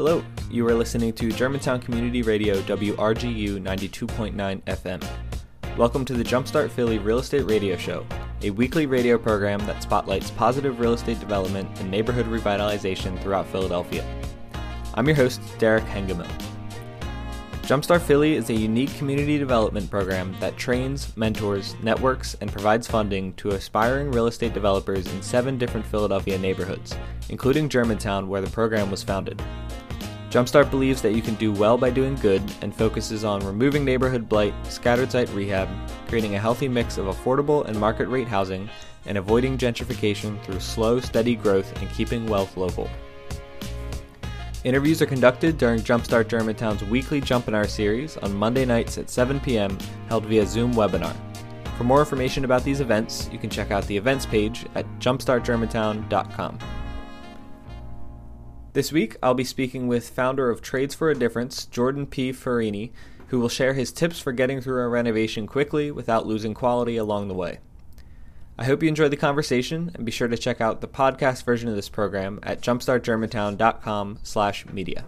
Hello, you are listening to Germantown Community Radio WRGU 92.9 FM. Welcome to the Jumpstart Philly Real Estate Radio Show, a weekly radio program that spotlights positive real estate development and neighborhood revitalization throughout Philadelphia. I'm your host, Derek Hengemill. Jumpstart Philly is a unique community development program that trains, mentors, networks, and provides funding to aspiring real estate developers in seven different Philadelphia neighborhoods, including Germantown, where the program was founded. Jumpstart believes that you can do well by doing good and focuses on removing neighborhood blight, scattered site rehab, creating a healthy mix of affordable and market rate housing, and avoiding gentrification through slow, steady growth and keeping wealth local. Interviews are conducted during Jumpstart Germantown's weekly Jump in Our series on Monday nights at 7 p.m., held via Zoom webinar. For more information about these events, you can check out the events page at jumpstartgermantown.com. This week, I'll be speaking with founder of Trades for a Difference, Jordan P. Farini, who will share his tips for getting through a renovation quickly without losing quality along the way. I hope you enjoyed the conversation and be sure to check out the podcast version of this program at jumpstartgermantown.com slash media.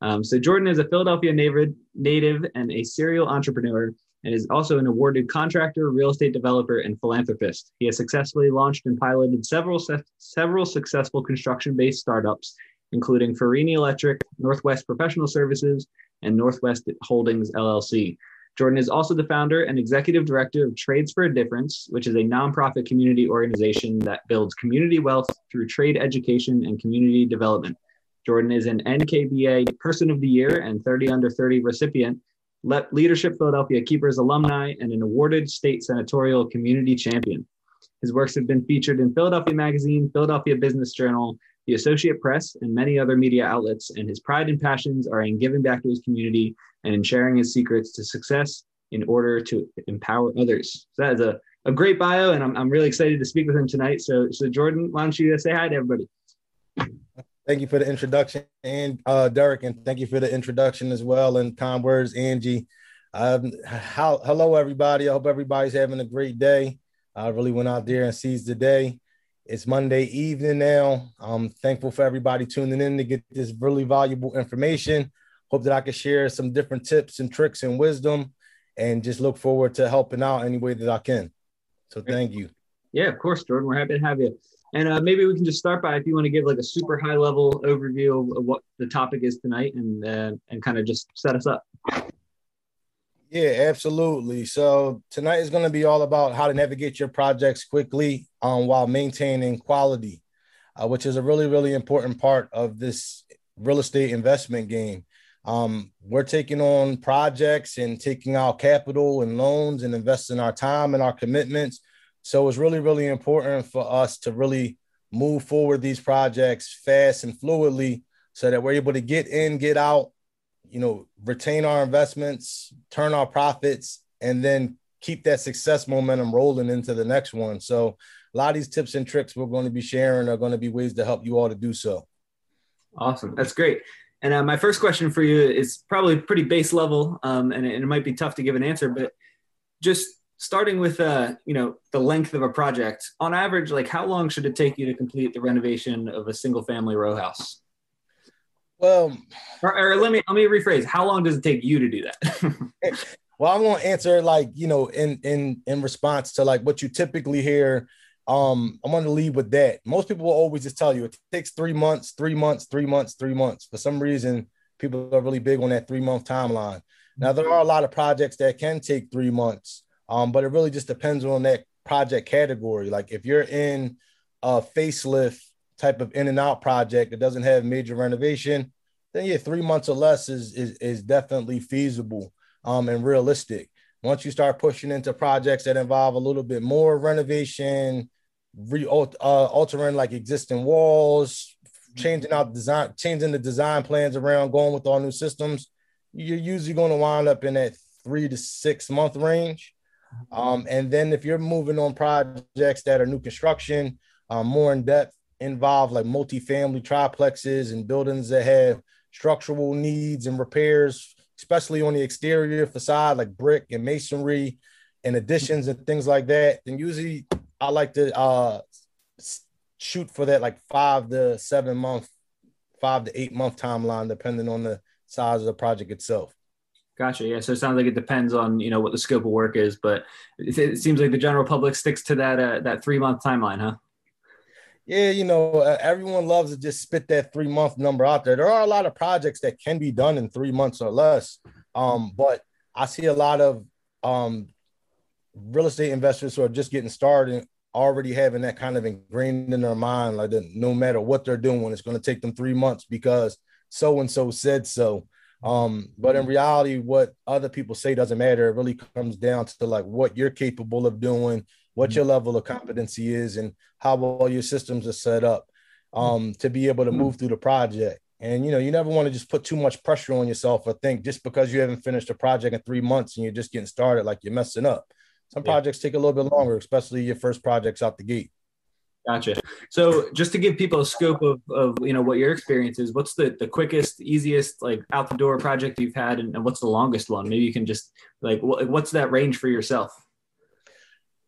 Um, so Jordan is a Philadelphia native and a serial entrepreneur and is also an awarded contractor, real estate developer, and philanthropist. He has successfully launched and piloted several, several successful construction-based startups, including Farini Electric, Northwest Professional Services, and Northwest Holdings LLC. Jordan is also the founder and executive director of Trades for a Difference, which is a nonprofit community organization that builds community wealth through trade education and community development. Jordan is an NKBA Person of the Year and 30 Under 30 recipient, Let leadership Philadelphia Keepers alumni, and an awarded state senatorial community champion. His works have been featured in Philadelphia Magazine, Philadelphia Business Journal, the Associate Press, and many other media outlets, and his pride and passions are in giving back to his community and in sharing his secrets to success in order to empower others. So that is a, a great bio, and I'm, I'm really excited to speak with him tonight. So, so Jordan, why don't you say hi to everybody? Thank you for the introduction, and uh, Derek, and thank you for the introduction as well, and kind words, Angie. Um, how, hello, everybody. I hope everybody's having a great day. I really went out there and seized the day. It's Monday evening now. I'm thankful for everybody tuning in to get this really valuable information. Hope that I can share some different tips and tricks and wisdom and just look forward to helping out any way that I can. So thank you. Yeah, of course, Jordan. We're happy to have you. And uh, maybe we can just start by if you want to give like a super high level overview of, what the topic is tonight and uh, and kind of just set us up. Yeah, absolutely. So tonight is going to be all about how to navigate your projects quickly um, while maintaining quality, uh, which is a really, really important part of this real estate investment game. Um, we're taking on projects and taking out capital and loans and investing our time and our commitments. So it's really, really important for us to really move forward these projects fast and fluidly so that we're able to get in, get out, you know, retain our investments, turn our profits, and then keep that success momentum rolling into the next one. So a lot of these tips and tricks we're going to be sharing are going to be ways to help you all to do so. Awesome. That's great. And uh, my first question for you is probably pretty base level, um, and, and, it might be tough to give an answer, but just starting with uh, you know the length of a project on average, like how long should it take you to complete the renovation of a single family row house? Well, or, or, let me let me rephrase. How long does it take you to do that? well, I'm going to answer like you know in in in response to like what you typically hear. Um, I'm going to leave with that. Most people will always just tell you it takes three months, three months, three months, three months. For some reason, people are really big on that three month timeline. Now there are a lot of projects that can take three months, um, but it really just depends on that project category. Like if you're in a facelift type of in and out project that doesn't have major renovation, then yeah, three months or less is is, is definitely feasible um, and realistic. Once you start pushing into projects that involve a little bit more renovation, re uh, altering like existing walls, changing out design, changing the design plans around, going with all new systems, you're usually going to wind up in that three to six month range. Um, and then if you're moving on projects that are new construction, um, more in depth, involve like multifamily triplexes and buildings that have structural needs and repairs, especially on the exterior facade, like brick and masonry and additions and things like that, then usually I like to uh, shoot for that like five to seven month, five to eight month timeline, depending on the size of the project itself. Gotcha. Yeah. So it sounds like it depends on you know what the scope of work is, but it, seems like the general public sticks to that uh, that three month timeline, huh? Yeah, you know, uh, everyone loves to just spit that three month number out there. There are a lot of projects that can be done in three months or less, um, but I see a lot of um, real estate investors who are just getting started already having that kind of ingrained in their mind, like that no matter what they're doing, it's going to take them three months because so and so said so. Um, but in reality, what other people say doesn't matter. It really comes down to like what you're capable of doing, what your level of competency is, and how well your systems are set up um, to be able to move through the project. And you know, you never want to just put too much pressure on yourself or think just because you haven't finished a project in three months and you're just getting started, like you're messing up. Some yeah. projects take a little bit longer, especially your first projects out the gate. Gotcha. So just to give people a scope of, of you know what your experience is, what's the, the quickest, easiest like out the door project you've had and, and what's the longest one? Maybe you can just like what's that range for yourself?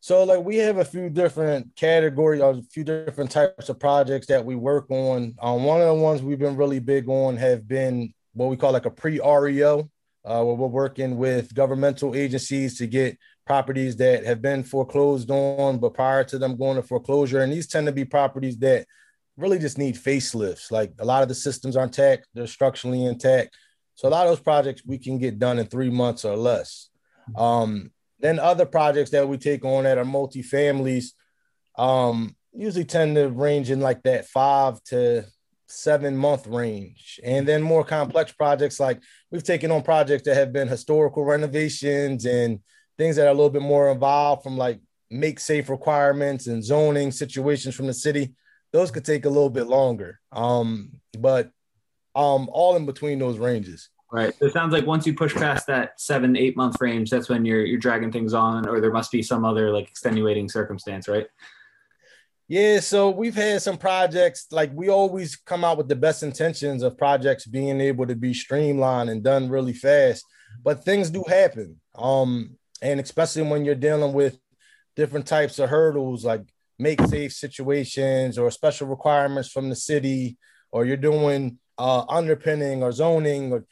So like we have a few different categories, a few different types of projects that we work on. Um, one of the ones we've been really big on have been what we call like a pre-REO, uh, where we're working with governmental agencies to get properties that have been foreclosed on, but prior to them going to foreclosure. And these tend to be properties that really just need facelifts. Like a lot of the systems are intact, they're structurally intact. So a lot of those projects we can get done in three months or less. Um, then other projects that we take on that are multi-families um, usually tend to range in like that five to seven month range. And then more complex projects like we've taken on projects that have been historical renovations and things that are a little bit more involved from like make safe requirements and zoning situations from the city. Those could take a little bit longer. Um, but um, all in between those ranges. Right. So it sounds like once you push past that seven, eight month range, that's when you're you're dragging things on, or there must be some other like extenuating circumstance, right? Yeah, so we've had some projects like we always come out with the best intentions of projects being able to be streamlined and done really fast, but things do happen. Um, and especially when you're dealing with different types of hurdles like make safe situations or special requirements from the city, or you're doing uh, underpinning or zoning or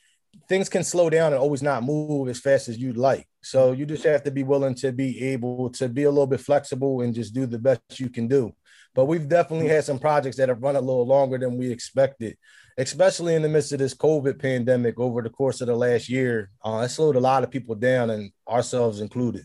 things can slow down and always not move as fast as you'd like. So you just have to be willing to be able to be a little bit flexible and just do the best you can do. But we've definitely had some projects that have run a little longer than we expected, especially in the midst of this COVID pandemic over the course of the last year. Uh, it slowed a lot of people down, and ourselves included.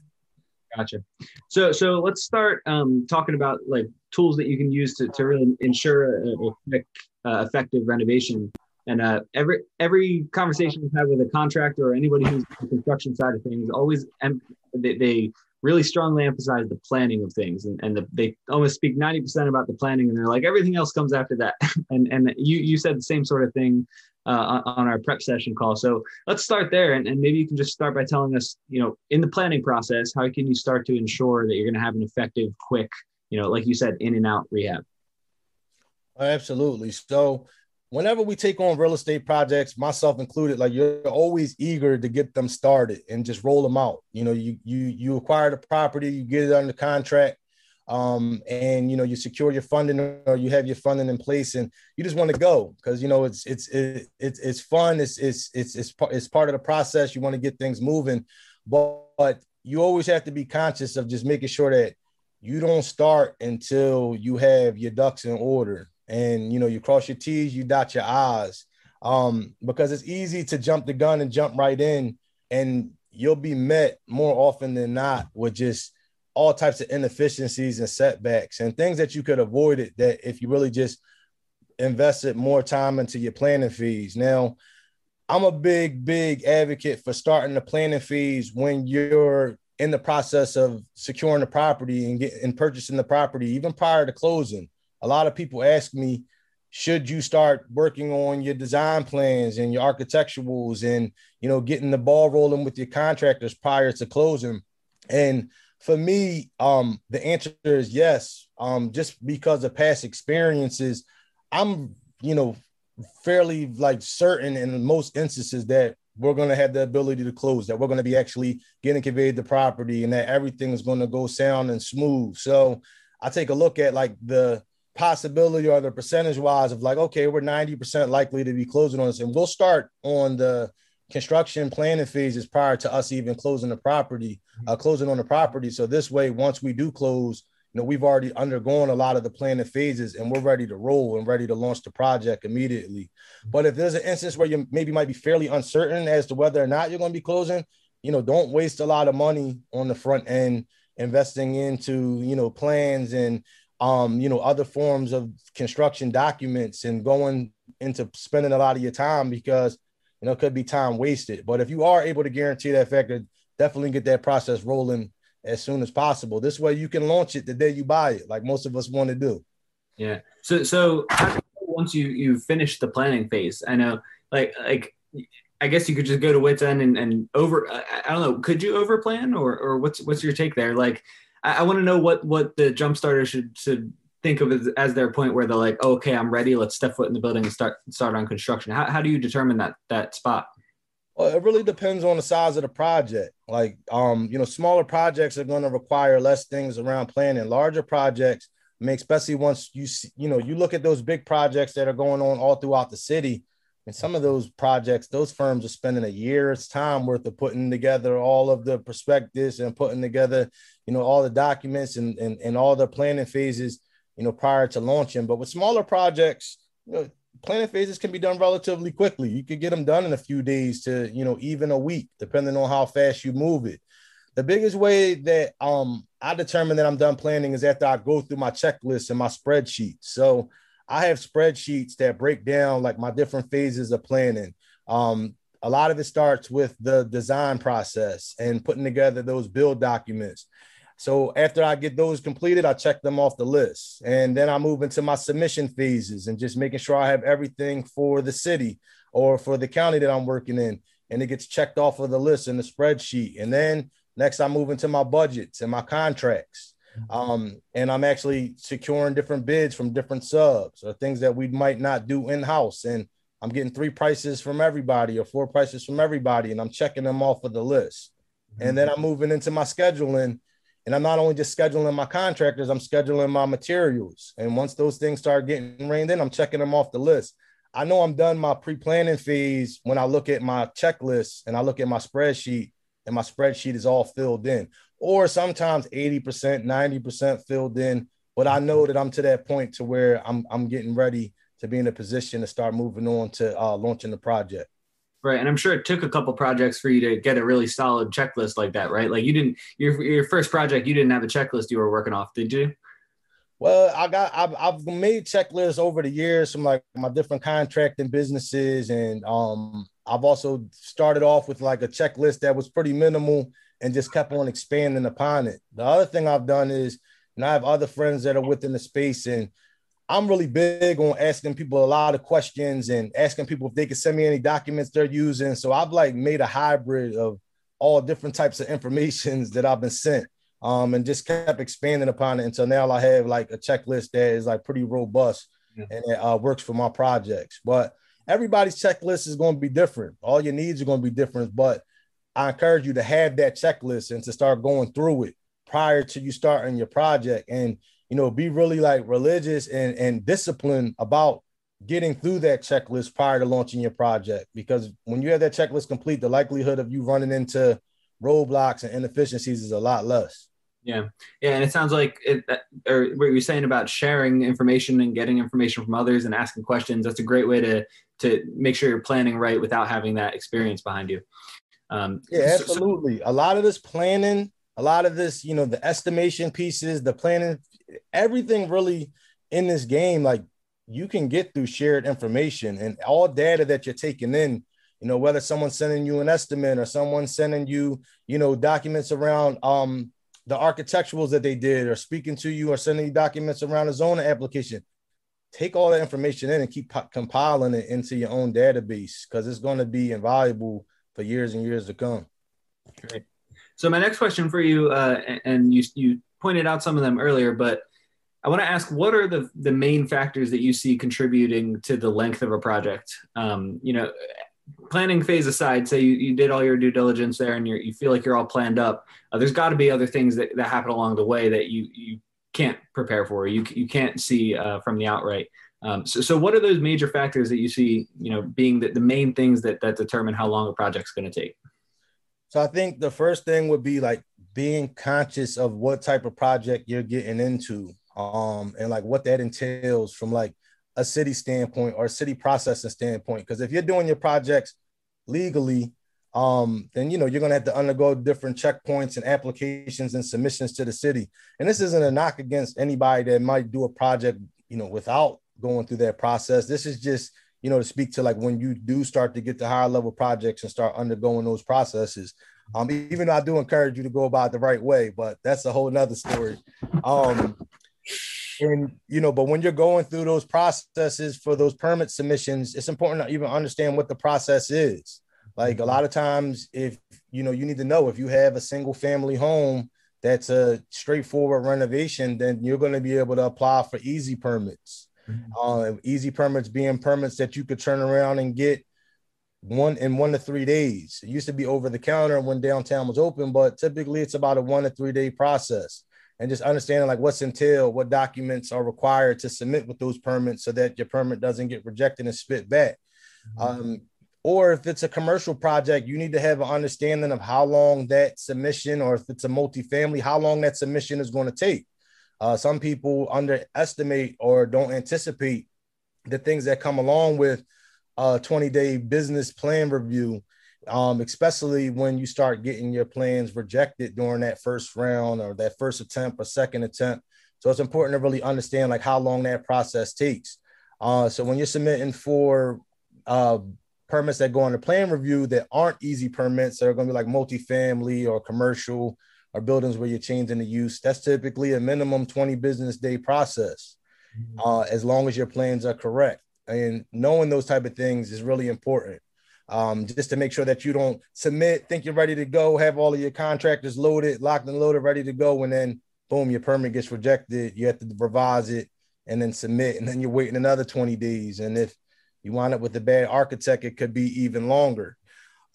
Gotcha. So, so let's start um, talking about like tools that you can use to, to really ensure a, quick, uh, effective renovation and uh, every every conversation we've had with a contractor or anybody who's on the construction side of things, always em- they, they really strongly emphasize the planning of things, and, and the, they almost speak ninety percent about the planning, and they're like everything else comes after that. and and you you said the same sort of thing uh, on our prep session call. So let's start there, and, and maybe you can just start by telling us, you know, in the planning process, how can you start to ensure that you're going to have an effective, quick, you know, like you said, in and out rehab. Absolutely. So whenever we take on real estate projects, myself included, like you're always eager to get them started and just roll them out. You know, you you you acquire the property, you get it under contract, um, and you know you secure your funding or you have your funding in place, and you just want to go because you know it's it's it's it's fun. It's it's it's it's part it's part of the process. You want to get things moving, but, but you always have to be conscious of just making sure that you don't start until you have your ducks in order and you know you cross your t's you dot your i's. Um, because it's easy to jump the gun and jump right in and you'll be met more often than not with just all types of inefficiencies and setbacks and things that you could avoid it that if you really just invested more time into your planning phase. Now i'm a big big advocate for starting the planning phase when you're in the process of securing the property and getting and purchasing the property even prior to closing a lot of people ask me, should you start working on your design plans and your architecturals and you know getting the ball rolling with your contractors prior to closing? And for me, um, the answer is yes. Um, just because of past experiences, I'm you know fairly like certain in most instances that we're going to have the ability to close that we're going to be actually getting conveyed the property and that everything is going to go sound and smooth so i take a look at like the possibility or the percentage wise of like, okay, we're 90% likely to be closing on this. And we'll start on the construction planning phases prior to us even closing the property, uh, closing on the property. So this way, once we do close, you know, we've already undergone a lot of the planning phases and we're ready to roll and ready to launch the project immediately. But if there's an instance where you maybe might be fairly uncertain as to whether or not you're going to be closing, you know, don't waste a lot of money on the front end investing into, you know, plans and um, you know, other forms of construction documents and going into spending a lot of your time because you know it could be time wasted. But if you are able to guarantee that factor, definitely get that process rolling as soon as possible. This way you can launch it the day you buy it, like most of us want to do. Yeah. So so once you you finish the planning phase, I know like like I guess you could just go to wits end and, and over I, I don't know, could you over plan or or what's what's your take there? Like I, I want to know what what the jump starter should should think of as, as their point where they're like, oh, okay, I'm ready. Let's step foot in the building and start start on construction. How how do you determine that that spot? Well, it really depends on the size of the project. Like, um, you know, smaller projects are going to require less things around planning. Larger projects, I mean, especially once you see, you know, you look at those big projects that are going on all throughout the city. And some of those projects, those firms are spending a year's time worth of putting together all of the prospectus and putting together, you know, all the documents and, and, and all the planning phases, you know, prior to launching. But with smaller projects, you know, planning phases can be done relatively quickly. You could get them done in a few days to, you know, even a week, depending on how fast you move it. The biggest way that um, I determine that I'm done planning is after I go through my checklist and my spreadsheet. So I have spreadsheets that break down like my different phases of planning. Um, a lot of it starts with the design process and putting together those build documents. So after I get those completed, I check them off the list. And then I move into my submission phases and just making sure I have everything for the city or for the county that I'm working in. And it gets checked off of the list in the spreadsheet. And then next I move into my budgets and my contracts. Um, and I'm actually securing different bids from different subs or things that we might not do in-house. And I'm getting three prices from everybody or four prices from everybody, and I'm checking them off of the list. And then I'm moving into my scheduling and I'm not only just scheduling my contractors, I'm scheduling my materials. And once those things start getting reined in, I'm checking them off the list. I know I'm done my pre-planning phase when I look at my checklist and I look at my spreadsheet and my spreadsheet is all filled in. Or sometimes 80%, 90% filled in. But I know that I'm to that point to where I'm I'm getting ready to be in a position to start moving on to uh, launching the project. Right, and I'm sure it took a couple projects for you to get a really solid checklist like that, right? Like you didn't your your first project, you didn't have a checklist you were working off, did you? Well, I got I've, I've made checklists over the years from like my different contracting businesses, and um, I've also started off with like a checklist that was pretty minimal and just kept on expanding upon it. The other thing I've done is, and I have other friends that are within the space, and I'm really big on asking people a lot of questions and asking people if they can send me any documents they're using. So I've like made a hybrid of all different types of informations that I've been sent. Um, and just kept expanding upon it until now I have like a checklist that is like pretty robust yeah. and it uh, works for my projects. But everybody's checklist is going to be different. All your needs are going to be different. But I encourage you to have that checklist and to start going through it prior to you starting your project. And you know, be really like religious and, and disciplined about getting through that checklist prior to launching your project. Because when you have that checklist complete, the likelihood of you running into roadblocks and inefficiencies is a lot less. Yeah, yeah, and it sounds like it, uh, or what you're saying about sharing information and getting information from others and asking questions. That's a great way to to make sure you're planning right without having that experience behind you. Um, yeah, absolutely. So, a lot of this planning, a lot of this, you know, the estimation pieces, the planning everything really in this game, like you can get through shared information and all data that you're taking in, you know, whether someone's sending you an estimate or someone sending you, you know, documents around um the architecturals that they did or speaking to you or sending you documents around a zoning application. Take all that information in and keep compiling it into your own database because it's going to be invaluable for years and years to come. Great. So my next question for you, uh, and you you pointed out some of them earlier, but I want to ask what are the the main factors that you see contributing to the length of a project? Um, you know, planning phase aside, say you, you did all your due diligence there and you you feel like you're all planned up. Uh, there's got to be other things that, that happen along the way that you you can't prepare for, you you can't see uh, from the outright. Um, so, so what are those major factors that you see, you know, being the, the main things that that determine how long a project's going to take? So I think the first thing would be like being conscious of what type of project you're getting into, um, and like what that entails from like a city standpoint or city processing standpoint. Because if you're doing your projects legally, um, then you know you're gonna have to undergo different checkpoints and applications and submissions to the city. And this isn't a knock against anybody that might do a project, you know, without going through that process. This is just, you know, to speak to like when you do start to get to higher level projects and start undergoing those processes. Um, even though I do encourage you to go about the right way, but that's a whole nother story. Um, and you know, but when you're going through those processes for those permit submissions, it's important to even understand what the process is. Like a lot of times, if you know, you need to know if you have a single family home that's a straightforward renovation, then you're going to be able to apply for easy permits. Mm-hmm. Uh, easy permits being permits that you could turn around and get one in one to three days. It used to be over the counter when downtown was open, but typically it's about a one to three day process. And just understanding like what's entailed, what documents are required to submit with those permits so that your permit doesn't get rejected and spit back. Mm-hmm. Um, or if it's a commercial project, you need to have an understanding of how long that submission, or if it's a multifamily, how long that submission is going to take. Uh, some people underestimate or don't anticipate the things that come along with a 20 day business plan review, um, especially when you start getting your plans rejected during that first round or that first attempt or second attempt. So it's important to really understand like how long that process takes. Uh, so when you're submitting for uh, permits that go the plan review that aren't easy permits that are going to be like multifamily or commercial or buildings where you're changing the use. That's typically a minimum 20 business day process, mm-hmm. uh, as long as your plans are correct. And knowing those type of things is really important. Um, just to make sure that you don't submit, think you're ready to go, have all of your contractors loaded, locked and loaded, ready to go, and then boom, your permit gets rejected. You have to revise it and then submit, and then you're waiting another 20 days. And if you wind up with a bad architect, it could be even longer.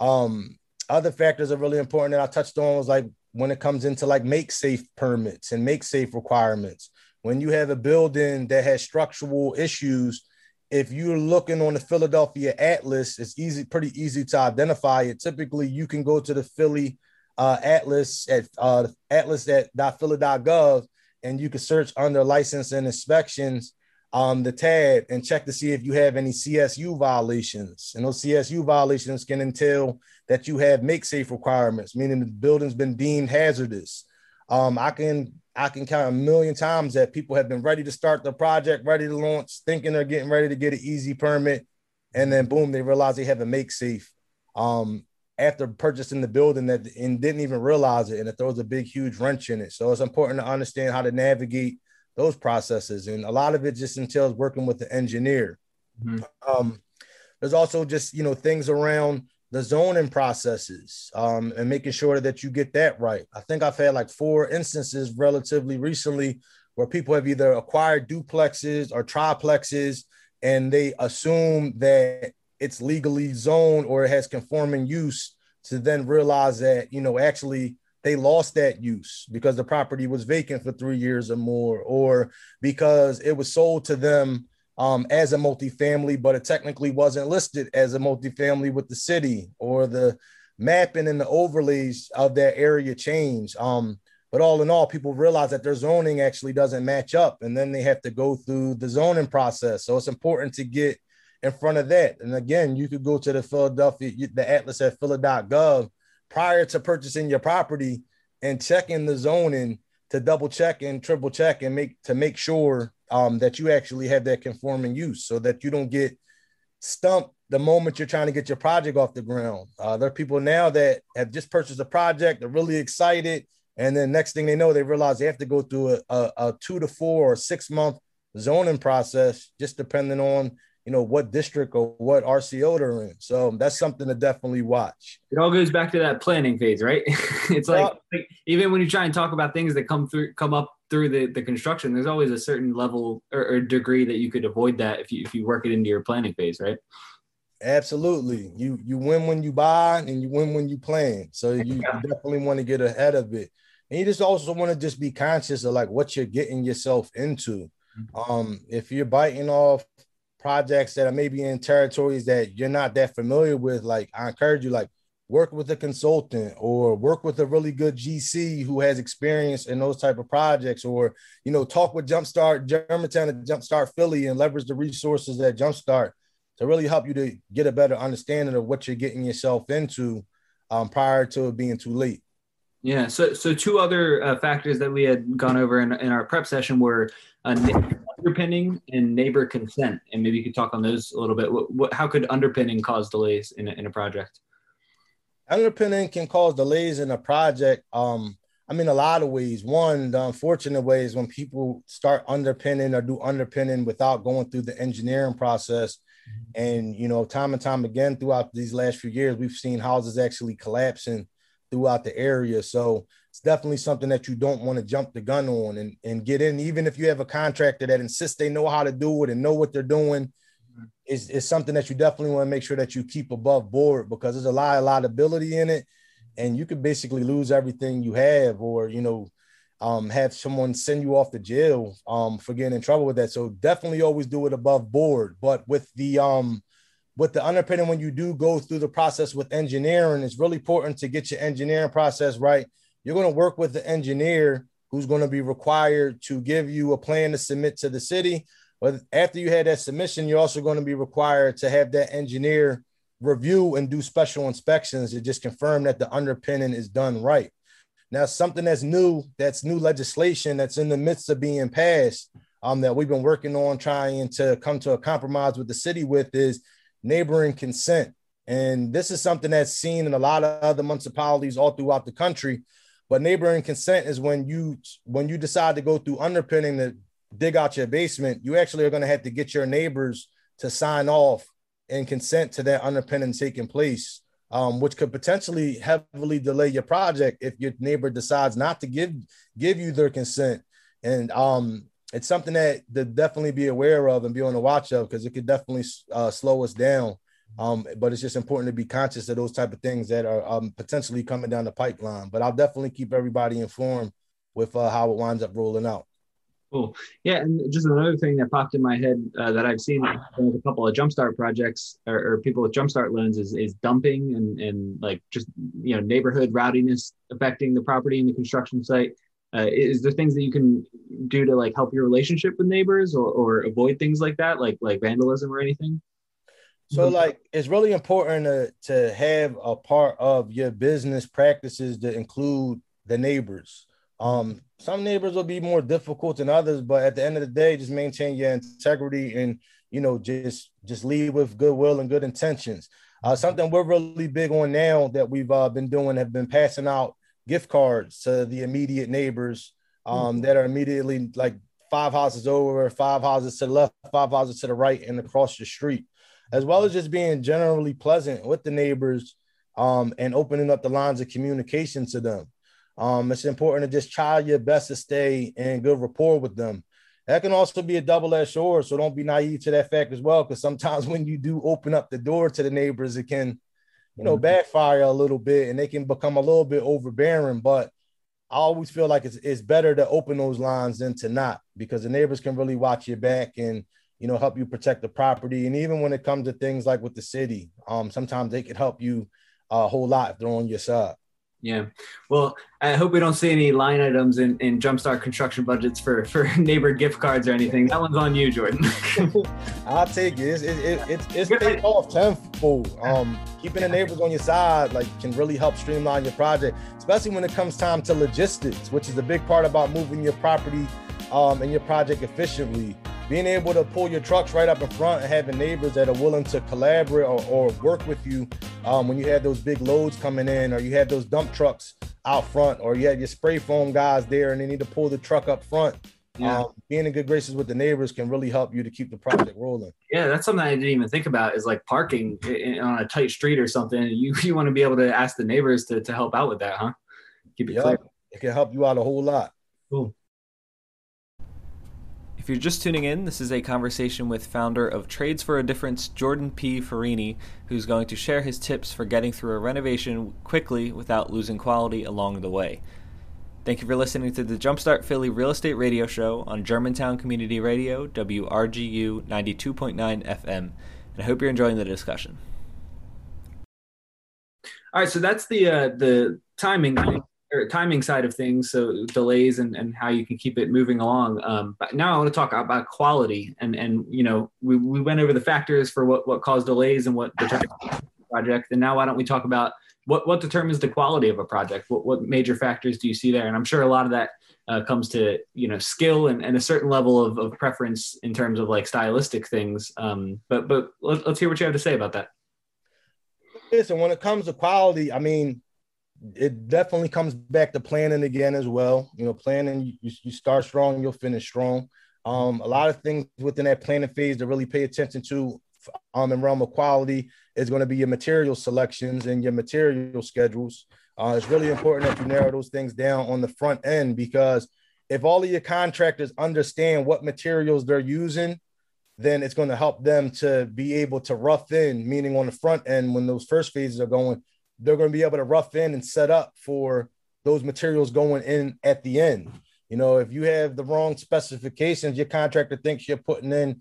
Um, other factors are really important that I touched on was like when it comes into like make safe permits and make safe requirements. When you have a building that has structural issues, if you're looking on the Philadelphia Atlas, it's easy, pretty easy to identify it. Typically, you can go to the Philly uh, Atlas at uh, atlas.philly.gov and you can search under license and inspections um, the tab and check to see if you have any CSU violations. And those CSU violations can entail that you have make safe requirements, meaning the building's been deemed hazardous. Um, I can I can count a million times that people have been ready to start the project, ready to launch, thinking they're getting ready to get an easy permit, and then boom, they realize they have a make safe. Um, after purchasing the building that and didn't even realize it, and it throws a big, huge wrench in it. So it's important to understand how to navigate those processes. And a lot of it just entails working with the engineer. Mm-hmm. Um, there's also just, you know, things around the zoning processes um, and making sure that you get that right. I think I've had like four instances relatively recently where people have either acquired duplexes or triplexes and they assume that it's legally zoned or it has conforming use to then realize that, you know, actually they lost that use because the property was vacant for three years or more, or because it was sold to them um, as a multifamily, but it technically wasn't listed as a multifamily with the city, or the mapping and the overlays of that area change. Um, but all in all, people realize that their zoning actually doesn't match up, and then they have to go through the zoning process. So it's important to get in front of that. And again, you could go to the Philadelphia, the Atlas at philly.gov prior to purchasing your property and checking the zoning to double check and triple check and make to make sure um, that you actually have that conforming use so that you don't get stumped the moment you're trying to get your project off the ground. Uh, there are people now that have just purchased a project, they're really excited. And then next thing they know, they realize they have to go through a, a, a two to four or six month zoning process, just depending on you know what district or what RCO they're in. So that's something to definitely watch. It all goes back to that planning phase, right? it's like, like, even when you try and talk about things that come through come up through the, the construction, there's always a certain level or, or degree that you could avoid that if you if you work it into your planning phase, right? Absolutely. You you win when you buy and you win when you plan. So you, yeah. definitely want to get ahead of it. and you just also want to just be conscious of like what you're getting yourself into. Mm-hmm. Um, if you're biting off projects that are maybe in territories that you're not that familiar with, like I encourage you, like work with a consultant or work with a really good GC who has experience in those type of projects, or you know, talk with Jumpstart Germantown and Jumpstart Philly and leverage the resources at Jumpstart to really help you to get a better understanding of what you're getting yourself into um, prior to it being too late. Yeah. So, so two other uh, factors that we had gone over in, in our prep session were uh, underpinning and neighbor consent, and maybe you could talk on those a little bit. What, what, how could underpinning cause delays in a, in a project? Underpinning can cause delays in a project. Um, I mean, a lot of ways. One, the unfortunate way is when people start underpinning or do underpinning without going through the engineering process. Mm-hmm. And, you know, time and time again throughout these last few years, we've seen houses actually collapsing throughout the area. So it's definitely something that you don't want to jump the gun on and, and get in, even if you have a contractor that insists they know how to do it and know what they're doing. Is, is something that you definitely want to make sure that you keep above board because there's a lot of liability in it and you could basically lose everything you have or you know um, have someone send you off to jail um, for getting in trouble with that. So definitely always do it above board. But with the um, with the underpinning when you do go through the process with engineering it's really important to get your engineering process right. You're going to work with the engineer who's going to be required to give you a plan to submit to the city but after you had that submission you're also going to be required to have that engineer review and do special inspections to just confirm that the underpinning is done right now something that's new that's new legislation that's in the midst of being passed um, that we've been working on trying to come to a compromise with the city with is neighboring consent. And this is something that's seen in a lot of other municipalities all throughout the country. But neighboring consent is when you when you decide to go through underpinning to dig out your basement, you actually are going to have to get your neighbors to sign off and consent to that underpinning taking place, um, which could potentially heavily delay your project if your neighbor decides not to give give you their consent. And um, it's something that to definitely be aware of and be on the watch of because it could definitely uh, slow us down. Um, but it's just important to be conscious of those type of things that are um, potentially coming down the pipeline. But I'll definitely keep everybody informed with uh, how it winds up rolling out. Cool. Yeah, and just another thing that popped in my head uh, that I've seen with a couple of Jumpstart projects or, or, people with Jumpstart loans is, is dumping and, and like just you know neighborhood rowdiness affecting the property and the construction site. Uh, is there things that you can do to like help your relationship with neighbors or, or avoid things like that like like vandalism or anything? So like it's really important to, to have a part of your business practices to include the neighbors. Um some neighbors will be more difficult than others but at the end of the day just maintain your integrity and you know just just lead with goodwill and good intentions uh, something we're really big on now that we've uh, been doing have been passing out gift cards to the immediate neighbors um, mm-hmm. that are immediately like five houses over, five houses to the left, five houses to the right, and across the street, as well as just being generally pleasant with the neighbors um, and opening up the lines of communication to them. Um, it's important to just try your best to stay in good rapport with them. That can also be a double-edged sword, so don't be naive to that fact as well. Because sometimes when you do open up the door to the neighbors, it can you know, mm-hmm. backfire a little bit and they can become a little bit overbearing. But I always feel like it's, it's better to open those lines than to not because the neighbors can really watch your back and, you know, help you protect the property. And even when it comes to things like with the city, um, sometimes they can help you a whole lot if they're on your side. Yeah. Well, I hope we don't see any line items in, in Jumpstart construction budgets for, for neighbor gift cards or anything. That one's on you, Jordan. I'll take it. It's, it, it, it's, it's paid off tenfold. Um, keeping the neighbors on your side like can really help streamline your project, especially when it comes time to logistics, which is a big part about moving your property um, and your project efficiently being able to pull your trucks right up in front and having neighbors that are willing to collaborate or, or work with you um, when you have those big loads coming in or you have those dump trucks out front or you have your spray foam guys there and they need to pull the truck up front yeah. Um, being in good graces with the neighbors can really help you to keep the project rolling. Yeah, that's something I didn't even think about is like parking on a tight street or something. You you want to be able to ask the neighbors to, to help out with that, huh? Keep it yep. clear. It can help you out a whole lot. Cool. If you're just tuning in, this is a conversation with founder of Trades for a Difference, Jordan P. Farini, who's going to share his tips for getting through a renovation quickly without losing quality along the way. Thank you for listening to the Jumpstart Philly Real Estate Radio Show on Germantown Community Radio, WRGU 92.9 FM. And I hope you're enjoying the discussion. All right, so that's the uh, the timing or timing side of things, so delays and, and how you can keep it moving along. Um, but now I want to talk about quality, and and you know we, we went over the factors for what what caused delays and what project, and now why don't we talk about what what determines the quality of a project? What what major factors do you see there? And I'm sure a lot of that uh, comes to you know skill and, and a certain level of, of preference in terms of like stylistic things. Um, but but let, let's hear what you have to say about that. Listen, when it comes to quality, I mean, it definitely comes back to planning again as well. You know, planning you, you start strong, you'll finish strong. Um, a lot of things within that planning phase to really pay attention to um, in realm of quality is going to be your material selections and your material schedules. Uh, it's really important that you narrow those things down on the front end because if all of your contractors understand what materials they're using, then it's going to help them to be able to rough in, meaning on the front end when those first phases are going, they're going to be able to rough in and set up for those materials going in at the end. You know, if you have the wrong specifications, your contractor thinks you're putting in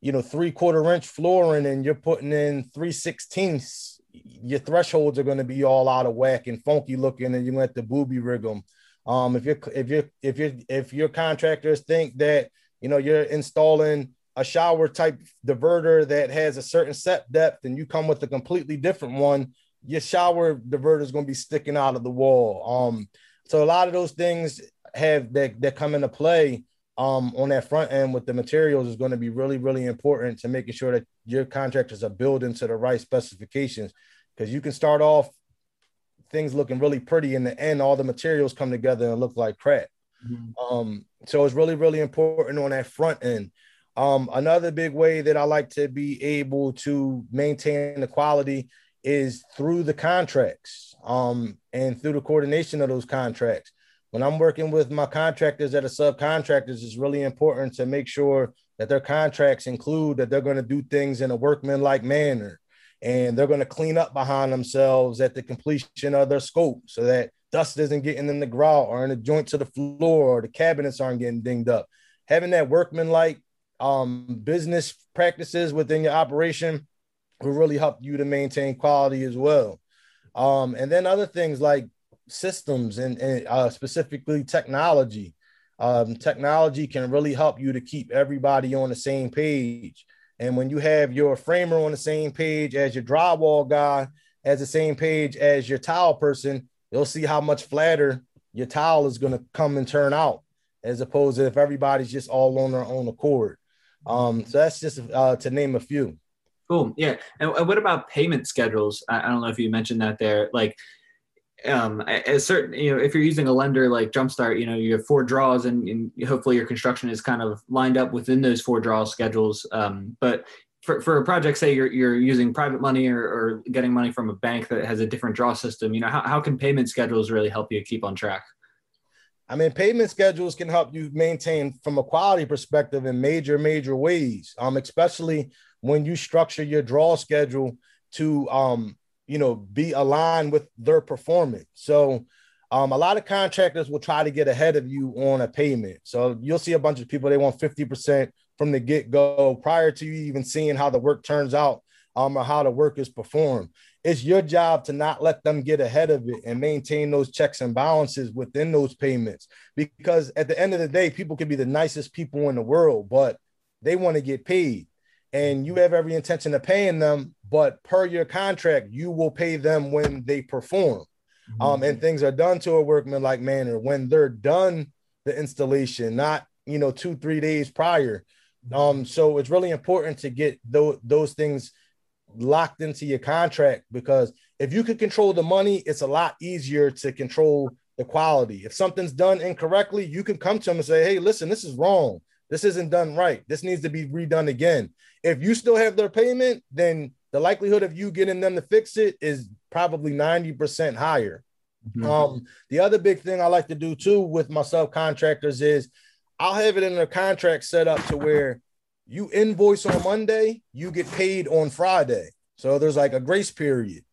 you know, three quarter inch flooring and you're putting in three sixteenths, your thresholds are going to be all out of whack and funky looking, and you let the booby rig them. Um, if you're if you're if you're if your contractors think that you know you're installing a shower type diverter that has a certain set depth and you come with a completely different one, your shower diverter is going to be sticking out of the wall. Um, so a lot of those things have that that come into play um, on that front end with the materials is going to be really, really important to making sure that your contractors are building to the right specifications. Because you can start off things looking really pretty in the end, all the materials come together and look like crap. Mm-hmm. Um, so it's really, really important on that front end. Um, another big way that I like to be able to maintain the quality is through the contracts um, and through the coordination of those contracts when I'm working with my contractors that are subcontractors, it's really important to make sure that their contracts include that they're going to do things in a workmanlike manner and they're going to clean up behind themselves at the completion of their scope so that dust isn't getting in the grout or in the joints of the floor or the cabinets aren't getting dinged up. Having that workmanlike um, business practices within your operation will really help you to maintain quality as well. Um, and then other things like systems and, and uh, specifically technology. Um, technology can really help you to keep everybody on the same page. And when you have your framer on the same page as your drywall guy, as the same page as your tile person, you'll see how much flatter your tile is going to come and turn out, as opposed to if everybody's just all on their own accord. Um, so that's just uh, to name a few. Cool. Yeah. And what about payment schedules? I don't know if you mentioned that there. Like, um, certain, you know, if you're using a lender like Jumpstart, you know, you have four draws and, and hopefully your construction is kind of lined up within those four draw schedules. Um, but for, for a project, say you're, you're using private money or, or getting money from a bank that has a different draw system, you know, how, how can payment schedules really help you keep on track? I mean, payment schedules can help you maintain from a quality perspective in major, major ways, um, especially when you structure your draw schedule to um, you know, be aligned with their performance. So um, a lot of contractors will try to get ahead of you on a payment. So you'll see a bunch of people, they want 50% from the get go prior to you even seeing how the work turns out um, or how the work is performed. It's your job to not let them get ahead of it and maintain those checks and balances within those payments. Because at the end of the day, people can be the nicest people in the world, but they want to get paid and you have every intention of paying them, but per your contract, you will pay them when they perform. Mm-hmm. Um, and things are done to a workmanlike manner when they're done the installation, not you know two three days prior. Um, so it's really important to get those those things locked into your contract because if you can control the money, it's a lot easier to control the quality. If something's done incorrectly, you can come to them and say, "Hey, listen, this is wrong. This isn't done right. This needs to be redone again." If you still have their payment, then the likelihood of you getting them to fix it is probably 90% higher. Mm-hmm. Um, the other big thing I like to do too with my subcontractors is I'll have it in a contract set up to where you invoice on Monday, you get paid on Friday. So there's like a grace period.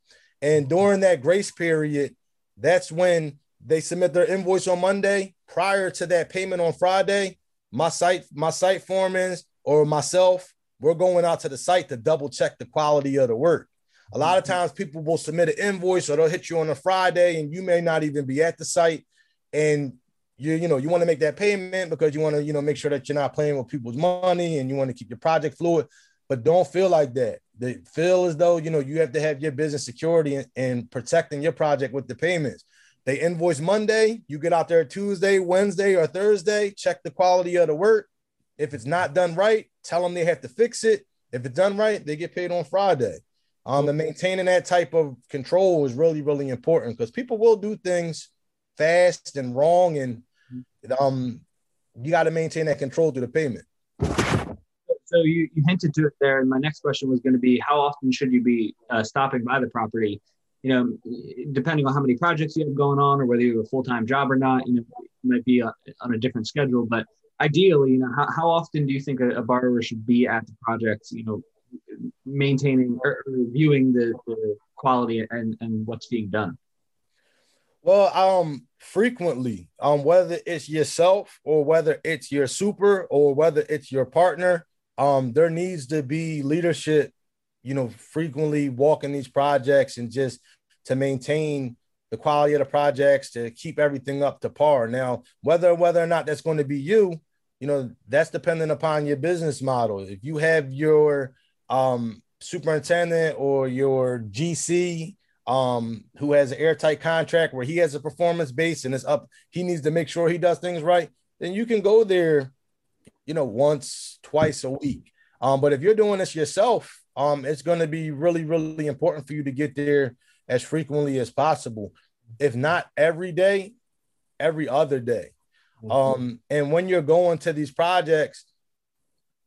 And during that grace period, that's when they submit their invoice on Monday. Prior to that payment on Friday, my site, my site foremen or myself, we're going out to the site to double check the quality of the work. A lot of mm-hmm. times people will submit an invoice or they'll hit you on a Friday and you may not even be at the site. And you, you know, you want to make that payment because you want to, you know, make sure that you're not playing with people's money and you want to keep your project fluid. But don't feel like that. They feel as though, you know, you have to have your business security and, and protecting your project with the payments. They invoice Monday, you get out there Tuesday, Wednesday, or Thursday, check the quality of the work. If it's not done right, tell them they have to fix it. If it's done right, they get paid on Friday. Um, and maintaining that type of control is really, really important because people will do things fast and wrong, and um, you got to maintain that control through the payment. So you, you hinted to it there, and my next question was going to be how often should you be uh, stopping by the property? You know, depending on how many projects you have going on, or whether you have a full time job or not, you know, it might be a, on a different schedule. But ideally, you know, how, how often do you think a, a borrower should be at the project? You know, maintaining or reviewing the, the quality and, and what's being done? Well, um, frequently, um, whether it's yourself or whether it's your super or whether it's your partner, um, there needs to be leadership, you know, frequently walking these projects and just to maintain the quality of the projects to keep everything up to par. Now, whether whether or not that's going to be you, you know, that's dependent upon your business model. If you have your um, superintendent or your GC um, who has an airtight contract where he has a performance base and it's up, he needs to make sure he does things right, then you can go there, you know, once, twice a week. Um, but if you're doing this yourself, um, it's going to be really, really important for you to get there as frequently as possible. If not every day, every other day. Mm-hmm. Um, and when you're going to these projects,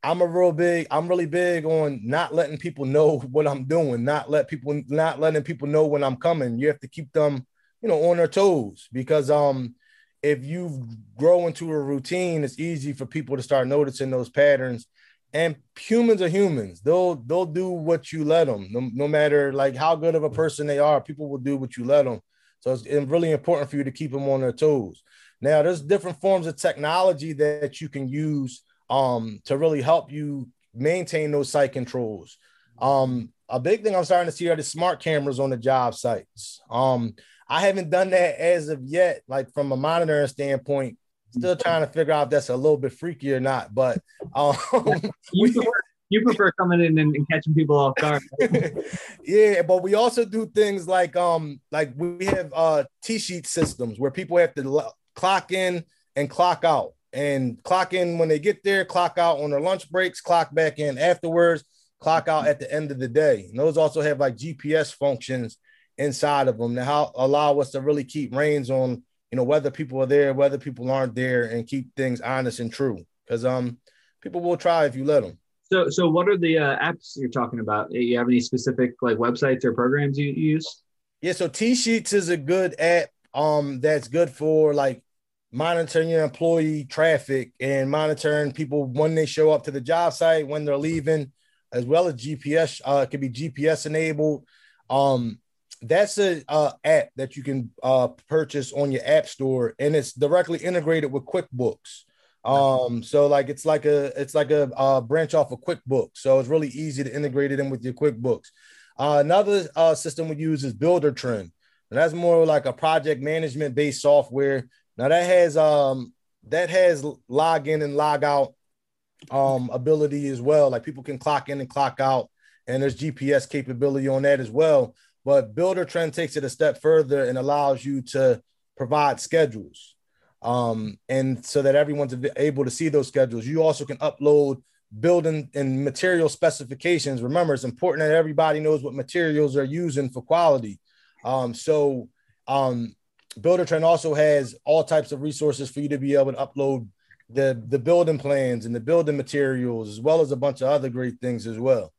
I'm a real big, I'm really big on not letting people know what I'm doing, not let people, not letting people know when I'm coming. You have to keep them, you know, on their toes because um if you grow into a routine, it's easy for people to start noticing those patterns. And humans are humans. They'll they'll do what you let them. No, no matter like how good of a person they are, people will do what you let them. So it's really important for you to keep them on their toes. Now, there's different forms of technology that you can use um, to really help you maintain those site controls. Um, a big thing I'm starting to see are the smart cameras on the job sites. Um, I haven't done that as of yet, like from a monitoring standpoint. Still trying to figure out if that's a little bit freaky or not. But um, you, prefer, you prefer coming in and, and catching people off guard. yeah, but we also do things like um like we have uh T-sheet systems where people have to clock in and clock out and clock in when they get there, clock out on their lunch breaks, clock back in afterwards, clock out at the end of the day. And those also have like GPS functions inside of them that how allow us to really keep reins on you know whether people are there, whether people aren't there, and keep things honest and true. Because um people will try if you let them. So so what are the uh, apps you're talking about? You have any specific like websites or programs you use? Yeah, so TSheets is a good app um that's good for like monitoring your employee traffic and monitoring people when they show up to the job site, when they're leaving, as well as GPS. Uh, it could be GPS enabled. Um, that's a uh, app that you can uh, purchase on your app store, and it's directly integrated with QuickBooks. Um, so like it's like a it's like a, a branch off of QuickBooks, so it's really easy to integrate it in with your QuickBooks. Uh, another uh, system we use is Buildertrend, and that's more like a project management based software now that has um that has log in and log out um ability as well. Like people can clock in and clock out, and there's GPS capability on that as well. But Buildertrend takes it a step further and allows you to provide schedules. Um, and so that everyone's able to see those schedules. You also can upload building and material specifications. Remember, it's important that everybody knows what materials they're using for quality. Um, so um, Buildertrend also has all types of resources for you to be able to upload the the building plans and the building materials, as well as a bunch of other great things as well.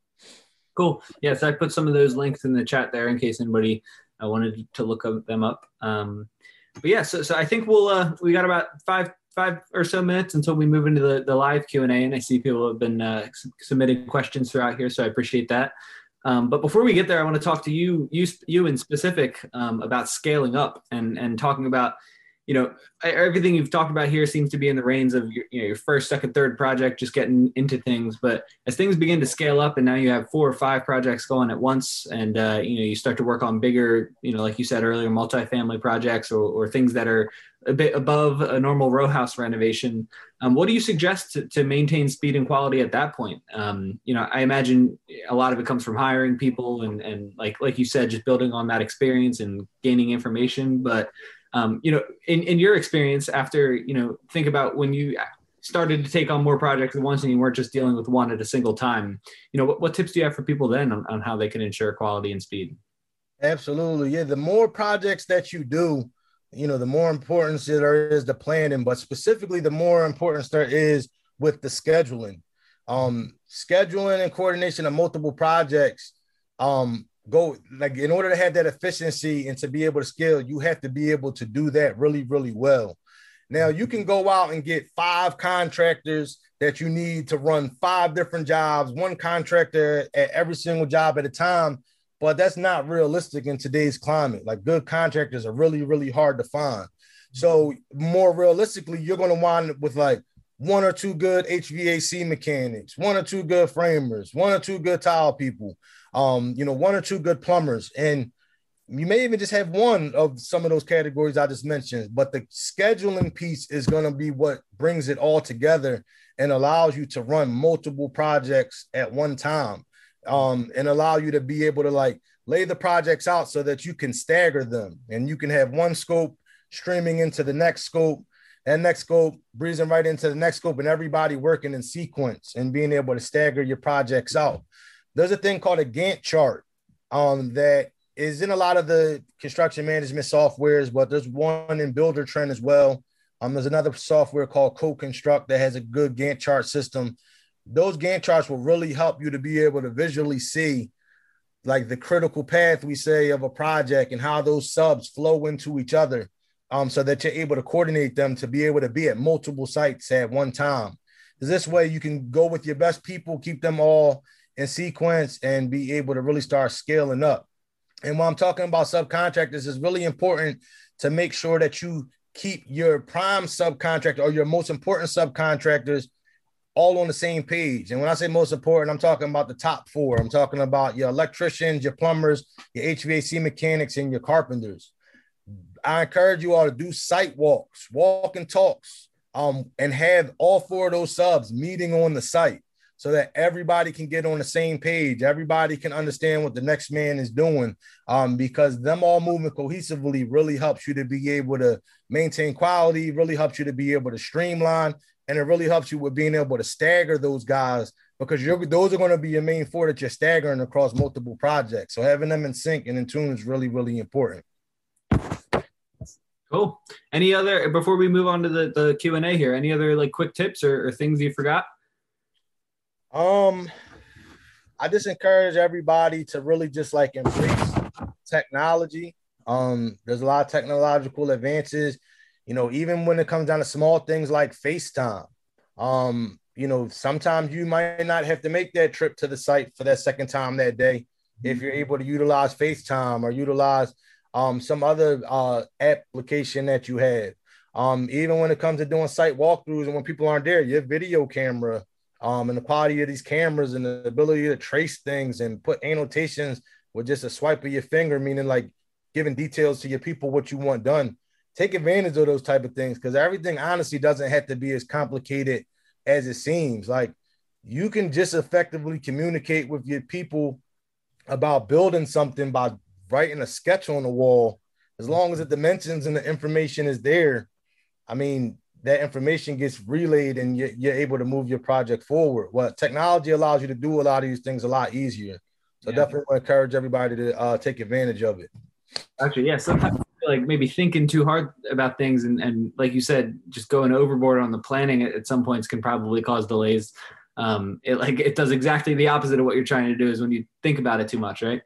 Cool. Yes, I put some of those links in the chat there in case anybody uh, wanted to look them up. Um, but yeah, so, so I think we'll uh, we got about five five or so minutes until we move into the, the live Q and A, and I see people have been uh, submitting questions throughout here, so I appreciate that. Um, but before we get there, I want to talk to you, you, you in specific um, about scaling up and and talking about you know, everything you've talked about here seems to be in the reins of your, you know, your first, second, third project, just getting into things. But as things begin to scale up, and now you have four or five projects going at once, and uh, you know, you start to work on bigger, you know, like you said earlier, multifamily projects or, or things that are a bit above a normal row house renovation. Um, what do you suggest to, to, maintain speed and quality at that point? Um, you know, I imagine a lot of it comes from hiring people and and like like you said, just building on that experience and gaining information, but um, you know, in, in your experience after, you know, think about when you started to take on more projects at once and you weren't just dealing with one at a single time, you know, what, what tips do you have for people then on, on how they can ensure quality and speed? Absolutely. Yeah. The more projects that you do, you know, the more importance there is the planning, but specifically the more importance there is with the scheduling. Um, scheduling and coordination of multiple projects um, go like in order to have that efficiency and to be able to scale, you have to be able to do that really, really well. Now you can go out and get five contractors that you need to run five different jobs, one contractor at every single job at a time, but that's not realistic in today's climate. Like good contractors are really, really hard to find. So more realistically, you're going to wind up with like one or two good HVAC mechanics, one or two good framers, one or two good tile people, um, you know, one or two good plumbers, and you may even just have one of some of those categories I just mentioned. But the scheduling piece is going to be what brings it all together and allows you to run multiple projects at one time, um, and allow you to be able to like lay the projects out so that you can stagger them and you can have one scope streaming into the next scope and next scope breezing right into the next scope and everybody working in sequence and being able to stagger your projects out there's a thing called a Gantt chart um, that is in a lot of the construction management softwares, but there's one in Buildertrend as well. Um, there's another software called CoConstruct that has a good Gantt chart system. Those Gantt charts will really help you to be able to visually see like the critical path we say of a project and how those subs flow into each other um, so that you're able to coordinate them to be able to be at multiple sites at one time. This way you can go with your best people, keep them all in sequence and be able to really start scaling up. And when I'm talking about subcontractors, it's really important to make sure that you keep your prime subcontractor or your most important subcontractors all on the same page. And when I say most important, I'm talking about the top four. I'm talking about your electricians, your plumbers, your HVAC mechanics, and your carpenters. I encourage you all to do site walks, walk and talks, um, and have all four of those subs meeting on the site so that everybody can get on the same page. Everybody can understand what the next man is doing. Um, because them all moving cohesively really helps you to be able to maintain quality, really helps you to be able to streamline, and it really helps you with being able to stagger those guys because those are going to be your main four that you're staggering across multiple projects. So having them in sync and in tune is really, really important. Cool. Any other before we move on to the, the Q and A here? Any other like quick tips or, or things you forgot? Um, I just encourage everybody to really just like embrace technology. Um, there's a lot of technological advances, you know, even when it comes down to small things like FaceTime. Um, you know, sometimes you might not have to make that trip to the site for that second time that day if you're able to utilize FaceTime or utilize um, some other uh, application that you have. Um, even when it comes to doing site walkthroughs and when people aren't there, your video camera um, and the quality of these cameras and the ability to trace things and put annotations with just a swipe of your finger, meaning like giving details to your people what you want done. Take advantage of those type of things because everything honestly doesn't have to be as complicated as it seems. Like you can just effectively communicate with your people about building something by writing a sketch on the wall. As long as the dimensions and the information is there, I mean, that information gets relayed and you're, you're, able to move your project forward. Well, technology allows you to do a lot of these things a lot easier. So yeah. definitely encourage everybody to uh, take advantage of it. Actually, yeah. Sometimes like maybe thinking too hard about things and, and like you said, just going overboard on the planning at, at some points can probably cause delays. Um, it like it does exactly the opposite of what you're trying to do is when you think about it too much, right?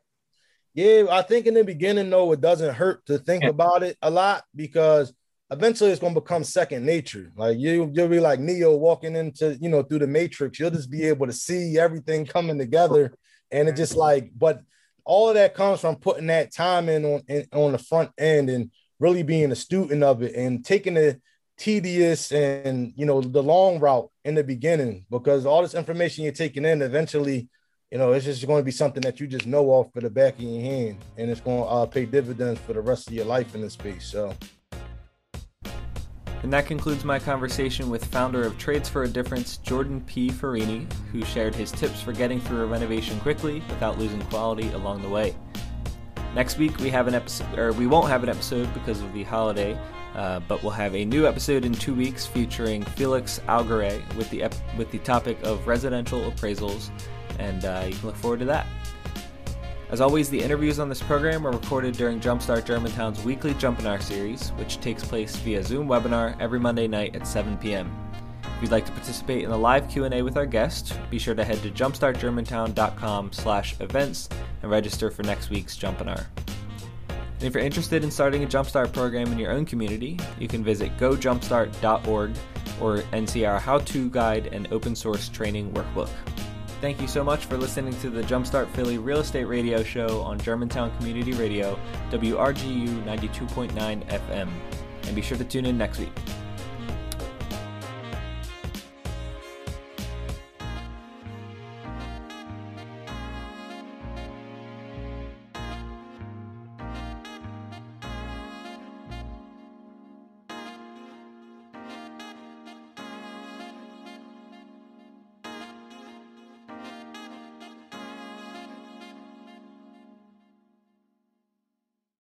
Yeah, I think in the beginning though, it doesn't hurt to think yeah. about it a lot because – eventually it's to become second nature. Like you, you'll be like Neo walking into, you know, through the matrix. You'll just be able to see everything coming together And it just like, but all of that comes from putting that time in on in, on the front end and really being a student of it and taking the tedious and you know the long route in the beginning because all this information you're taking in eventually you know it's just going to be something that you just know off for the back of your hand and it's going to uh, pay dividends for the rest of your life in this space so and that concludes my conversation with founder of Trades for a Difference, Jordan P. Farini, who shared his tips for getting through a renovation quickly without losing quality along the way. Next week we have an episode, or we won't have an episode because of the holiday, uh, but we'll have a new episode in two weeks featuring Felix Algaray with the ep- with the topic of residential appraisals, and uh, you can look forward to that. As always, the interviews on this program are recorded during Jumpstart Germantown's weekly Jumpinar series, which takes place via Zoom webinar every Monday night at 7 p.m. If you'd like to participate in the live Q&A with our guest, be sure to head to jumpstartgermantown.com/events and register for next week's Jumpinar. And if you're interested in starting a Jumpstart program in your own community, you can visit gojumpstart.org or NCR how-to guide and open source training workbook. Thank you so much for listening to the Jumpstart Philly Real Estate Radio Show on Germantown Community Radio, WRGU 92.9 FM. And be sure to tune in next week.